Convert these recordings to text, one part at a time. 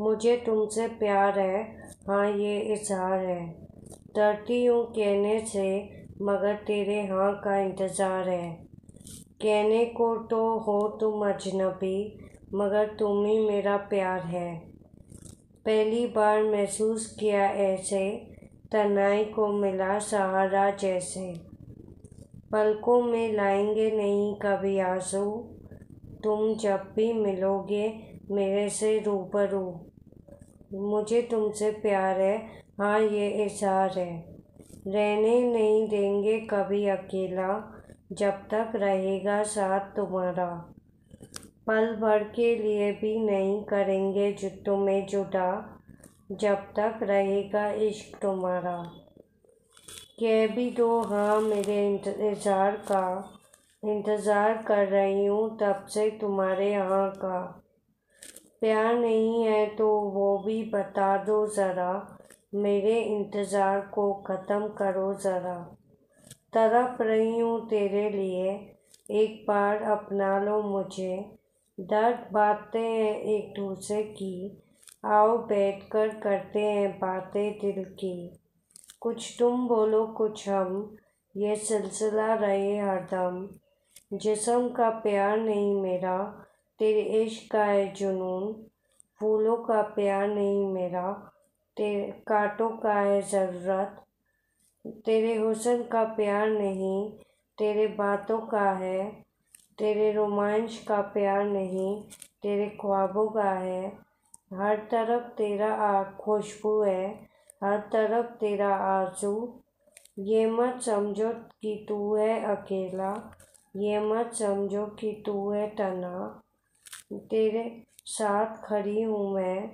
मुझे तुमसे प्यार है। हाँ ये इजहार है। डरती हूँ कहने से, मगर तेरे हाँ का इंतज़ार है। कहने को तो हो तुम अजनबी, मगर तुम ही मेरा प्यार है। पहली बार महसूस किया ऐसे तनाई को मिला सहारा जैसे। पलकों में लाएँगे नहीं कभी आँसू। तुम जब भी मिलोगे, मेरे से रूबरू। मुझे तुमसे प्यार है। हाँ ये इशार है। रहने नहीं देंगे कभी अकेला, जब तक रहेगा साथ तुम्हारा। पल भर के लिए भी नहीं करेंगे जो तुम्हें जुदा, जब तक रहेगा इश्क तुम्हारा। कह भी दो हाँ मेरे इंतज़ार का, इंतज़ार कर रही हूँ तब से तुम्हारे यहाँ का। प्यार नहीं है तो वो भी बता दो ज़रा। मेरे इंतज़ार को ख़त्म करो ज़रा। तरफ़ रही हूँ तेरे लिए। एक बार अपना लो मुझे। दर्द बातें हैं एक दूसरे की। आओ बैठ कर करते हैं बातें दिल की। कुछ तुम बोलो, कुछ हम। ये सिलसिला रहे हरदम। जिसम का प्यार नहीं मेरा। तेरे इश्क का है जुनून, फूलों का प्यार नहीं मेरा, तेरे कांटों का है ज़रूरत, तेरे हुसन का प्यार नहीं, तेरे बातों का है, तेरे रोमांच का प्यार नहीं, तेरे ख्वाबों का है। हर तरफ़ तेरा खुशबू है, हर तरफ़ तेरा आँसू। ये मत समझो कि तू है अकेला, ये मत समझो कि तू है तना। तेरे साथ खड़ी हूँ मैं,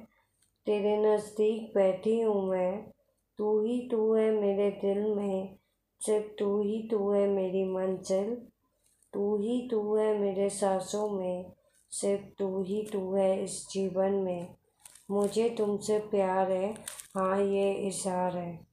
तेरे नज़दीक बैठी हूँ मैं। तू ही तू है मेरे दिल में सिर्फ़ तू ही तू है मेरी मंजिल। तू ही तू है मेरे सांसों में सिर्फ़ तू ही तू है इस जीवन में। मुझे तुमसे प्यार है हाँ ये इशार है।